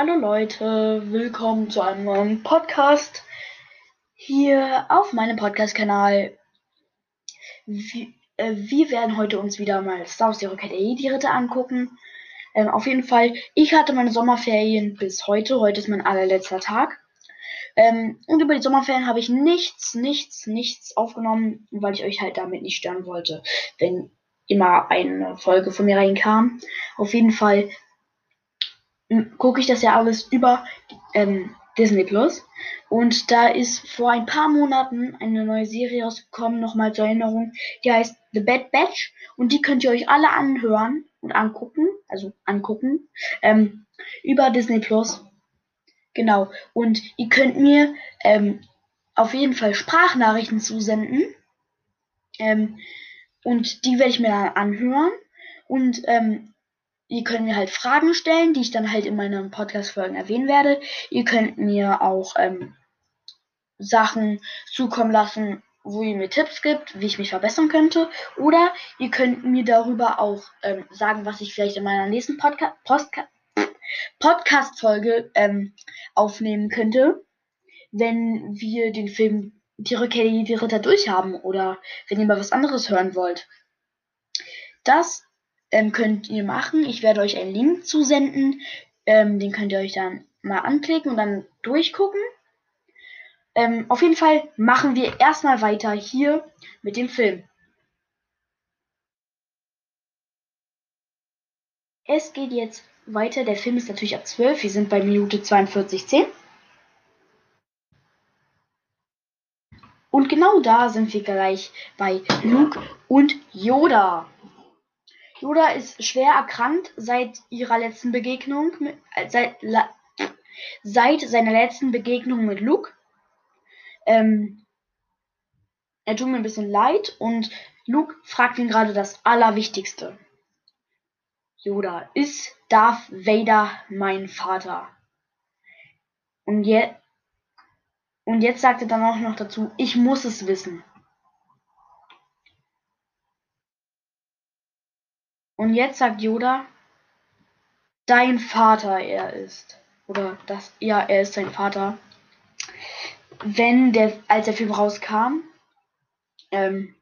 Hallo Leute, willkommen zu einem neuen Podcast hier auf meinem Podcast-Kanal. Wir, äh, wir, werden heute uns wieder mal Star Wars die Rückkehr der Jedi-Ritter angucken. Ähm, auf jeden Fall, ich hatte meine Sommerferien bis heute. Heute ist mein allerletzter Tag. Ähm, und über die Sommerferien habe ich nichts, nichts, nichts aufgenommen, weil ich euch halt damit nicht stören wollte, wenn immer eine Folge von mir reinkam. Auf jeden Fall gucke ich das ja alles über ähm, Disney Plus. Und da ist vor ein paar Monaten eine neue Serie rausgekommen, nochmal zur Erinnerung. Die heißt The Bad Batch. Und die könnt ihr euch alle anhören und angucken. Also angucken. Ähm, über Disney Plus. Genau. Und ihr könnt mir ähm, auf jeden Fall Sprachnachrichten zusenden. Ähm, und die werde ich mir dann anhören. Und ähm, Ihr könnt mir halt Fragen stellen, die ich dann halt in meinen Podcast-Folgen erwähnen werde. Ihr könnt mir auch ähm, Sachen zukommen lassen, wo ihr mir Tipps gibt, wie ich mich verbessern könnte. Oder ihr könnt mir darüber auch ähm, sagen, was ich vielleicht in meiner nächsten Podca Podcast-Folge ähm, aufnehmen könnte, wenn wir den Film Die Rückkehr der Ritter durchhaben oder wenn ihr mal was anderes hören wollt. Das ähm, könnt ihr machen. Ich werde euch einen Link zusenden. Ähm, den könnt ihr euch dann mal anklicken und dann durchgucken. Ähm, auf jeden Fall machen wir erstmal weiter hier mit dem Film. Es geht jetzt weiter. Der Film ist natürlich ab 12. Wir sind bei Minute 42,10. Und genau da sind wir gleich bei Luke und Yoda. Yoda ist schwer erkrankt seit ihrer letzten Begegnung mit, äh, seit, la, seit seiner letzten Begegnung mit Luke. Ähm, er tut mir ein bisschen leid und Luke fragt ihn gerade das Allerwichtigste. Yoda, ist Darth Vader mein Vater? Und, je und jetzt sagt er dann auch noch dazu, ich muss es wissen. Und jetzt sagt Yoda, dein Vater er ist. Oder das, ja, er ist sein Vater. Wenn der, als der Film rauskam, ähm,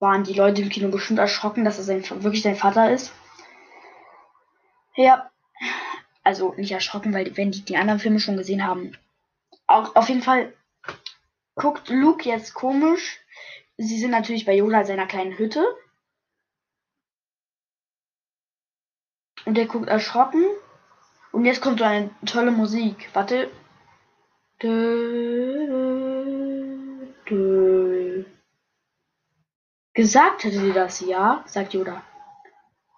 waren die Leute im Kino bestimmt erschrocken, dass er sein, wirklich sein Vater ist. Ja, also nicht erschrocken, weil wenn die die anderen Filme schon gesehen haben. Auch auf jeden Fall guckt Luke jetzt komisch. Sie sind natürlich bei Yoda seiner kleinen Hütte. Und der guckt erschrocken. Und jetzt kommt so eine tolle Musik. Warte. Gesagt hätte sie das, ja, sagt Yoda.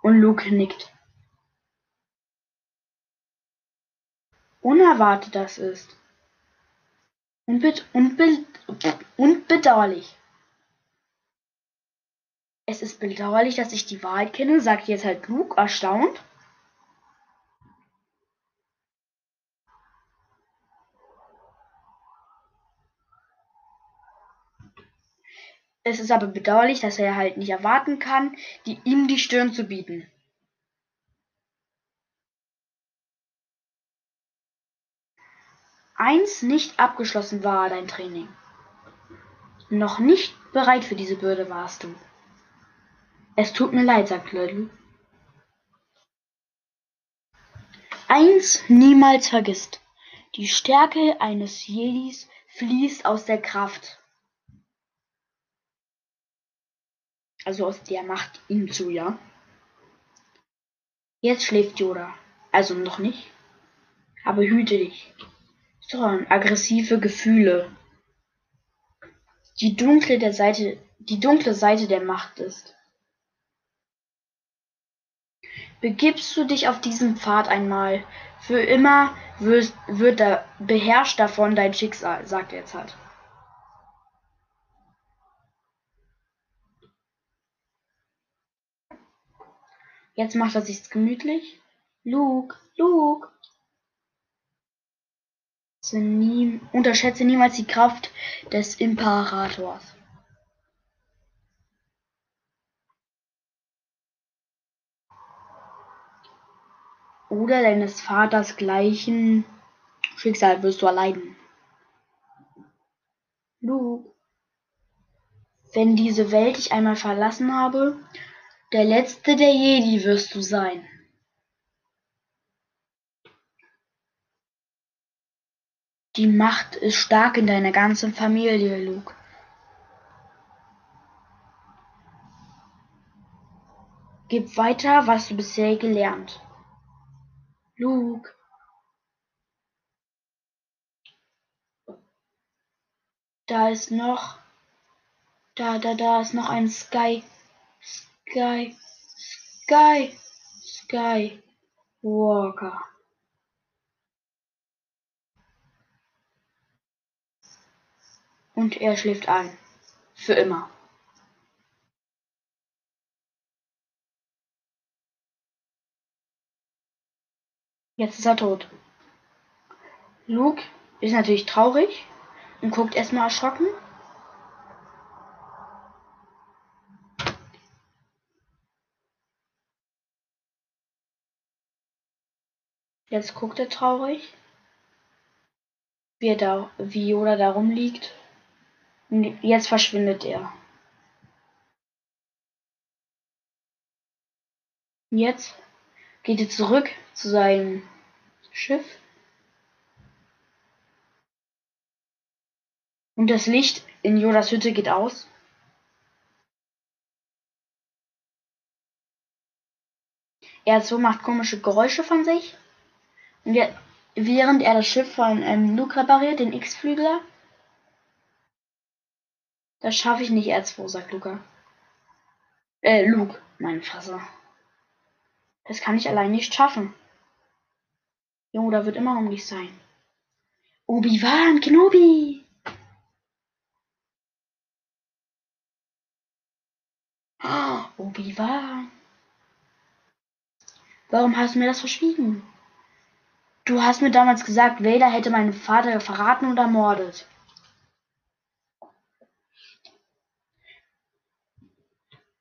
Und Luke nickt. Unerwartet das ist. Und, bet und, be und bedauerlich. Es ist bedauerlich, dass ich die Wahrheit kenne, sagt jetzt halt Luke erstaunt. Es ist aber bedauerlich, dass er halt nicht erwarten kann, die, ihm die Stirn zu bieten. Eins nicht abgeschlossen war dein Training. Noch nicht bereit für diese Bürde warst du. Es tut mir leid, sagt Lödel. Eins niemals vergisst. Die Stärke eines Jedis fließt aus der Kraft. Also aus der Macht ihm zu, ja. Jetzt schläft Yoda. Also noch nicht. Aber hüte dich. So, aggressive Gefühle. Die dunkle der Seite, die dunkle Seite der Macht ist. Begibst du dich auf diesen Pfad einmal, für immer wird, wird er beherrscht davon dein Schicksal, sagt er jetzt halt. Jetzt macht er sich's gemütlich. Luke, Luke. Nie, unterschätze niemals die Kraft des Imperators. oder deines Vaters gleichen Schicksal wirst du erleiden. Luke, wenn diese Welt ich einmal verlassen habe, der letzte der Jedi wirst du sein. Die Macht ist stark in deiner ganzen Familie, Luke. Gib weiter, was du bisher gelernt. Luke. Da ist noch. Da, da, da ist noch ein Sky. Sky. Sky. Sky. Walker. Und er schläft ein. Für immer. Jetzt ist er tot. Luke ist natürlich traurig und guckt erstmal erschrocken. Jetzt guckt er traurig, wie, er da, wie Yoda da rumliegt. Und jetzt verschwindet er. Jetzt geht er zurück zu seinem Schiff. Und das Licht in Yodas Hütte geht aus. Er so macht komische Geräusche von sich. Während er das Schiff von ähm, Luke repariert, den X-Flügler. Das schaffe ich nicht, R2, sagt Luca. Äh, Luke, meine Fresse. Das kann ich allein nicht schaffen. Yoda wird immer um dich sein. Obi-Wan Kenobi! Oh, Obi-Wan. Warum hast du mir das verschwiegen? Du hast mir damals gesagt, Vader hätte meinen Vater verraten und ermordet.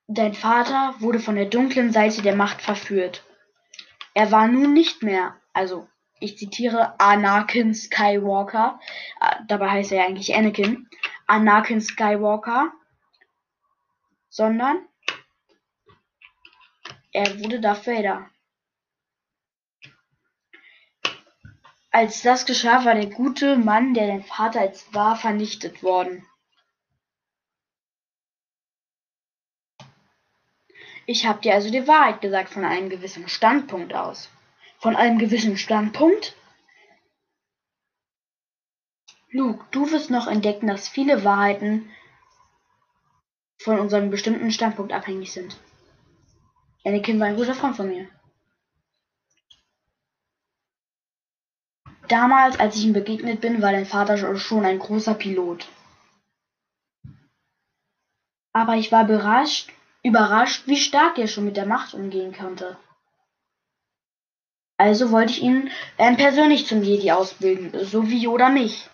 Dein Vater wurde von der dunklen Seite der Macht verführt. Er war nun nicht mehr, also ich zitiere Anakin Skywalker, äh, dabei heißt er ja eigentlich Anakin, Anakin Skywalker, sondern er wurde Darth Vader. Als das geschah, war der gute Mann, der dein Vater als war, vernichtet worden. Ich habe dir also die Wahrheit gesagt von einem gewissen Standpunkt aus. Von einem gewissen Standpunkt? Luke, du wirst noch entdecken, dass viele Wahrheiten von unserem bestimmten Standpunkt abhängig sind. Anakin war ein guter Freund von mir. Damals, als ich ihm begegnet bin, war dein Vater schon ein großer Pilot. Aber ich war überrascht, überrascht, wie stark er schon mit der Macht umgehen konnte. Also wollte ich ihn ähm, persönlich zum Jedi ausbilden, so wie Yoda mich.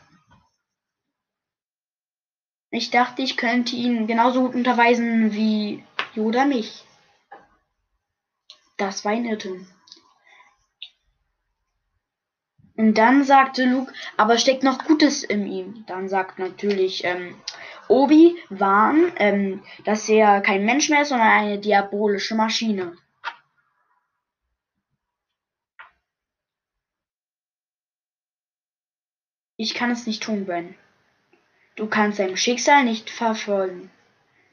Ich dachte, ich könnte ihn genauso gut unterweisen wie Yoda mich. Das war ein Irrtum. Und dann sagte Luke, aber steckt noch Gutes in ihm. Dann sagt natürlich ähm, Obi-Wan, ähm, dass er kein Mensch mehr ist, sondern eine diabolische Maschine. Ich kann es nicht tun, Ben. Du kannst deinem Schicksal nicht verfolgen.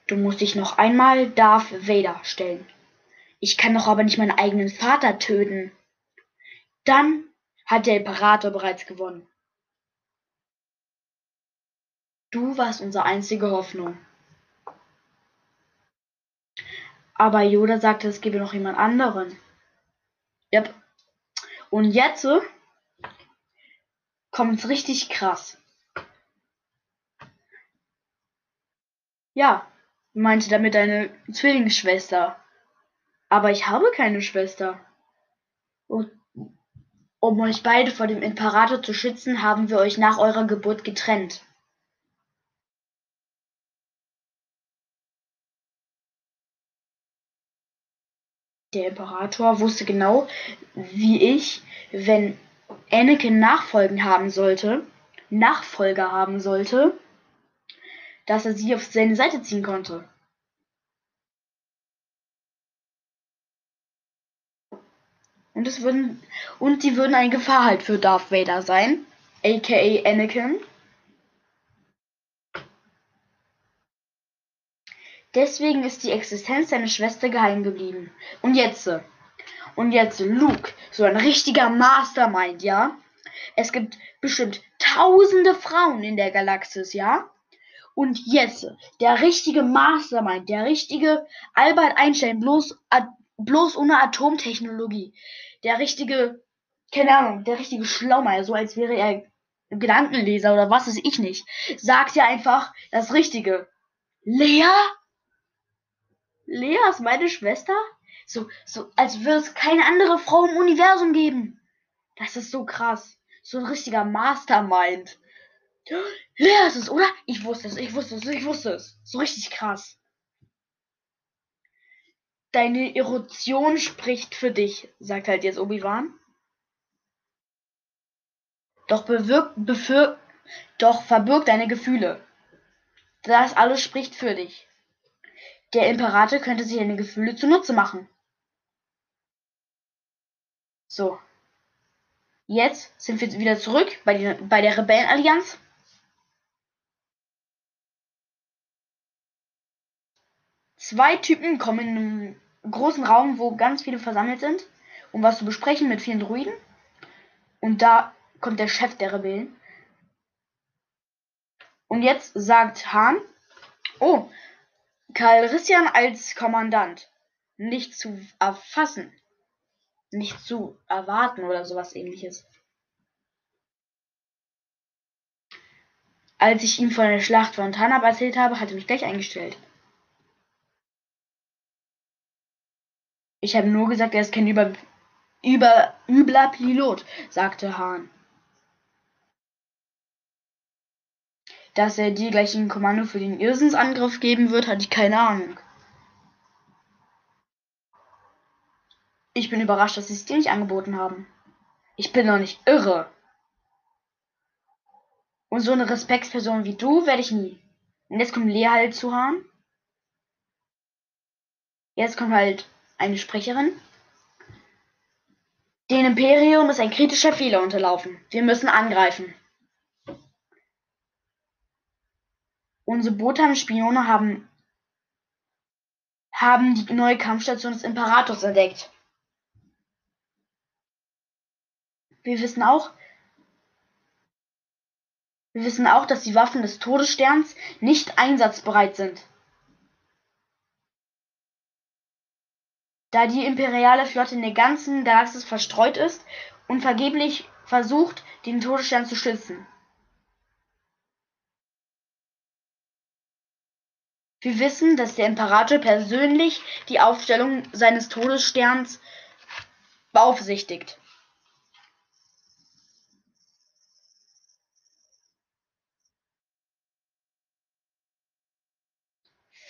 Du musst dich noch einmal Darth Vader stellen. Ich kann doch aber nicht meinen eigenen Vater töten. Dann hat der Imperator bereits gewonnen. Du warst unsere einzige Hoffnung. Aber Yoda sagte, es gebe noch jemand anderen. Yep. Und jetzt äh, kommt's richtig krass. Ja, meinte damit deine Zwillingsschwester. Aber ich habe keine Schwester. Und um euch beide vor dem Imperator zu schützen, haben wir euch nach eurer Geburt getrennt. Der Imperator wusste genau, wie ich, wenn Anakin Nachfolgen haben sollte, Nachfolger haben sollte, dass er sie auf seine Seite ziehen konnte. Und es würden und sie würden eine Gefahr halt für Darth Vader sein, aka Anakin. Deswegen ist die Existenz seiner Schwester geheim geblieben. Und jetzt, und jetzt Luke, so ein richtiger Mastermind, ja? Es gibt bestimmt tausende Frauen in der Galaxis, ja? Und jetzt, der richtige Mastermind, der richtige Albert Einstein, bloß, bloß ohne Atomtechnologie. Der richtige, keine Ahnung, der richtige Schlaumeier, so als wäre er Gedankenleser oder was weiß ich nicht. Sagt ja einfach das Richtige. Lea? Lea ist meine Schwester? So, so, als würde es keine andere Frau im Universum geben. Das ist so krass. So ein richtiger Mastermind. Lea ist es, oder? Ich wusste es, ich wusste es, ich wusste es. So richtig krass. Deine Erosion spricht für dich, sagt halt jetzt Obi-Wan. Doch bewirkt, befür, doch verbirgt deine Gefühle. Das alles spricht für dich. Der Imperator könnte sich deine Gefühle zunutze machen. So. Jetzt sind wir wieder zurück bei, den, bei der Rebellenallianz. Zwei Typen kommen großen Raum, wo ganz viele versammelt sind, um was zu besprechen mit vielen Druiden. Und da kommt der Chef der Rebellen. Und jetzt sagt Hahn, oh, Calrissian als Kommandant. Nicht zu erfassen. Nicht zu erwarten oder sowas ähnliches. Als ich ihm von der Schlacht von Tanab erzählt habe, hat er mich gleich eingestellt. Ich habe nur gesagt, er ist kein über, über, übler Pilot, sagte Hahn. Dass er dir gleich ein Kommando für den Irrsinnsangriff geben wird, hatte ich keine Ahnung. Ich bin überrascht, dass sie es dir nicht angeboten haben. Ich bin doch nicht irre. Und so eine Respektsperson wie du werde ich nie. Und jetzt kommt Lea halt zu Hahn. Jetzt kommt halt eine Sprecherin. Dem Imperium ist ein kritischer Fehler unterlaufen. Wir müssen angreifen. Unsere Botan-Spione haben, haben die neue Kampfstation des Imperators entdeckt. Wir wissen auch, wir wissen auch, dass die Waffen des Todessterns nicht einsatzbereit sind. Da die imperiale Flotte in der ganzen Galaxis verstreut ist und vergeblich versucht, den Todesstern zu schützen. Wir wissen, dass der Imperator persönlich die Aufstellung seines Todessterns beaufsichtigt.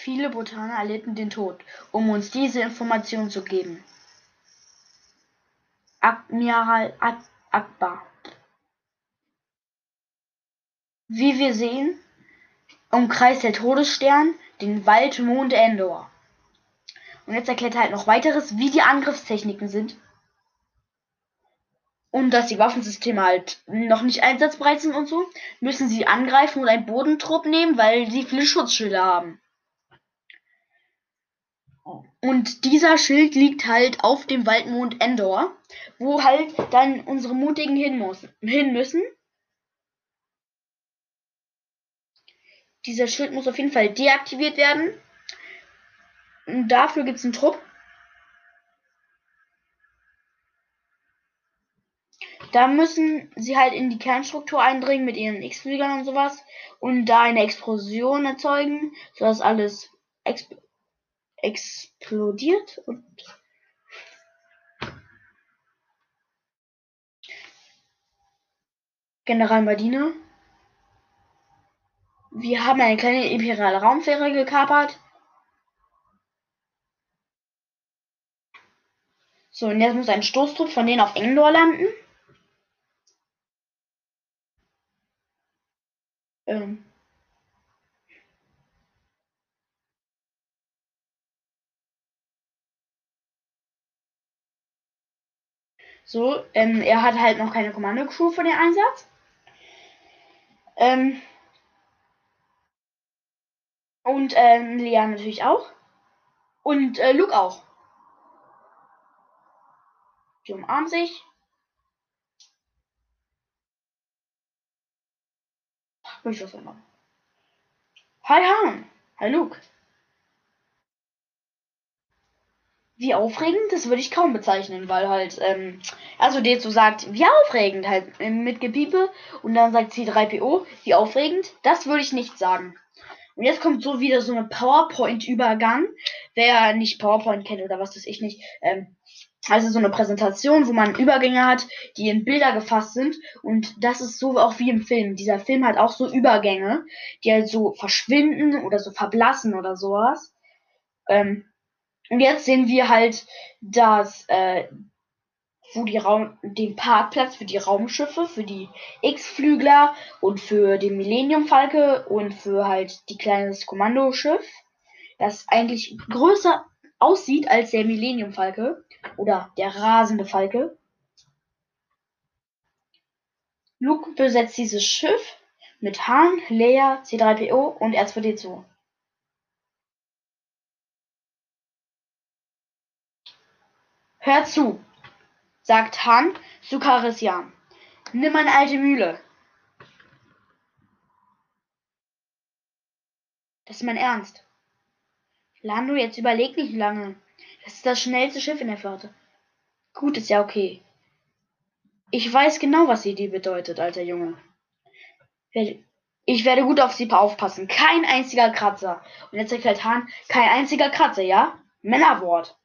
Viele Botaner erlitten den Tod, um uns diese Information zu geben. Admiral Ak Akbar. Wie wir sehen, umkreist der Todesstern den Waldmond Endor. Und jetzt erklärt er halt noch weiteres, wie die Angriffstechniken sind. Und dass die Waffensysteme halt noch nicht einsatzbereit sind und so, müssen sie angreifen und einen Bodentrupp nehmen, weil sie viele Schutzschilder haben. Und dieser Schild liegt halt auf dem Waldmond Endor, wo halt dann unsere Mutigen hin, muss, hin müssen. Dieser Schild muss auf jeden Fall deaktiviert werden. Und dafür gibt es einen Trupp. Da müssen sie halt in die Kernstruktur eindringen mit ihren X-Fliegern und sowas und da eine Explosion erzeugen, sodass alles explodiert und General Medina. Wir haben eine kleine imperiale Raumfähre gekapert. So, und jetzt muss ein Stoßtrupp von denen auf Endor landen. Ähm. So, ähm, er hat halt noch keine Kommando-Crew für den Einsatz. Ähm, und ähm, Lea natürlich auch. Und äh, Luke auch. Die umarmen sich. Ich was ändern? Hi Han. Hi Luke. Wie aufregend, das würde ich kaum bezeichnen, weil halt, ähm, also der so sagt, wie aufregend, halt mit Gepiepe und dann sagt C3PO, wie aufregend, das würde ich nicht sagen. Und jetzt kommt so wieder so eine PowerPoint-Übergang. Wer nicht PowerPoint kennt oder was weiß ich nicht, ähm, also so eine Präsentation, wo man Übergänge hat, die in Bilder gefasst sind. Und das ist so auch wie im Film. Dieser Film hat auch so Übergänge, die halt so verschwinden oder so verblassen oder sowas. Ähm, und jetzt sehen wir halt, dass äh, wo die Raum den Parkplatz für die Raumschiffe, für die X-Flügler und für den Millennium Falke und für halt die kleines Kommandoschiff, das eigentlich größer aussieht als der Millennium Falke oder der rasende Falke. Luke besetzt dieses Schiff mit Han, Leia, C3PO und R2D2. Hör zu, sagt Han zu Caressian. Nimm eine alte Mühle. Das ist mein Ernst. Lando, jetzt überleg nicht lange. Das ist das schnellste Schiff in der Flotte. Gut, ist ja okay. Ich weiß genau, was sie dir bedeutet, alter Junge. Ich werde gut auf sie aufpassen. Kein einziger Kratzer. Und jetzt halt Han, kein einziger Kratzer, ja? Männerwort.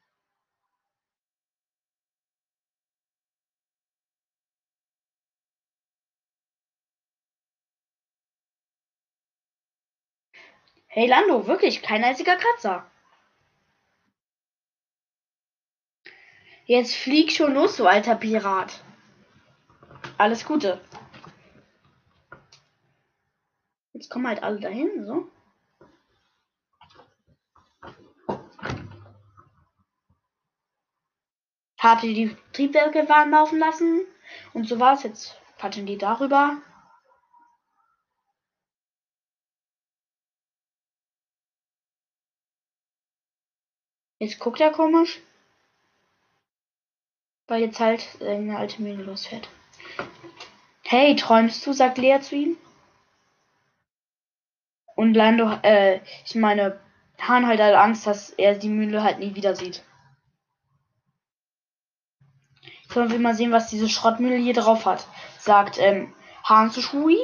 Hey Lando, wirklich, kein einziger Kratzer. Jetzt flieg schon los, du alter Pirat. Alles Gute. Jetzt kommen halt alle dahin, so. Ihr die Triebwerke warm laufen lassen? Und so war es. Jetzt quatschen die darüber. Jetzt guckt er komisch. Weil jetzt halt eine alte Mühle losfährt. Hey, träumst du? sagt Lea zu ihm. Und Lando, äh, ich meine, Han halt, halt Angst, dass er die Mühle halt nie wieder sieht. Sollen wir mal sehen, was diese Schrottmühle hier drauf hat, sagt ähm, Han zu Shui.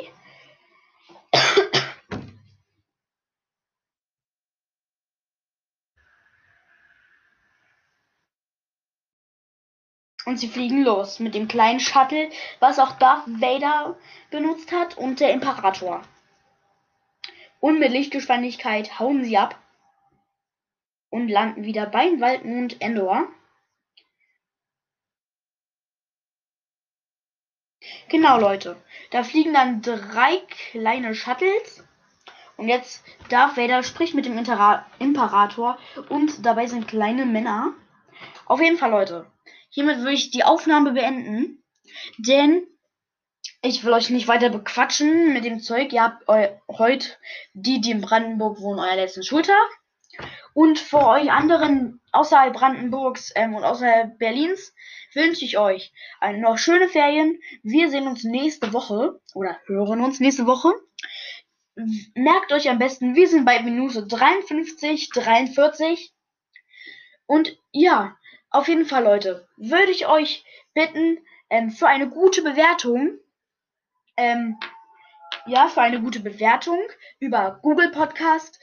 Und sie fliegen los mit dem kleinen Shuttle, was auch Darth Vader benutzt hat und der Imperator. Und mit Lichtgeschwindigkeit hauen sie ab und landen wieder bei Waldmond Endor. Genau, Leute. Da fliegen dann drei kleine Shuttles. Und jetzt Darth Vader spricht mit dem Imperator und dabei sind kleine Männer. Auf jeden Fall, Leute hiermit würde ich die Aufnahme beenden. Denn ich will euch nicht weiter bequatschen mit dem Zeug. Ihr habt heute die, die in Brandenburg wohnen, euer letzten Schultag. Und für euch anderen außerhalb Brandenburgs ähm, und außerhalb Berlins wünsche ich euch noch schöne Ferien. Wir sehen uns nächste Woche oder hören uns nächste Woche. Merkt euch am besten, wir sind bei Minute 53, 43. Und ja, auf jeden Fall, Leute, würde ich euch bitten, ähm, für eine gute Bewertung, ähm, ja, für eine gute Bewertung über Google Podcast,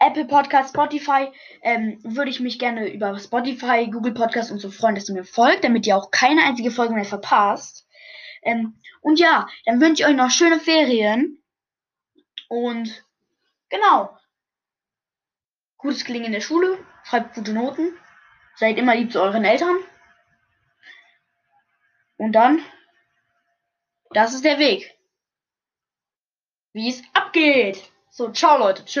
Apple Podcast, Spotify, ähm, würde ich mich gerne über Spotify, Google Podcast und so freuen, dass ihr mir folgt, damit ihr auch keine einzige Folge mehr verpasst. Ähm, und ja, dann wünsche ich euch noch schöne Ferien. Und genau. Gutes Gelingen in der Schule, schreibt gute Noten. Seid immer lieb zu euren Eltern. Und dann, das ist der Weg, wie es abgeht. So, ciao Leute, tschüss.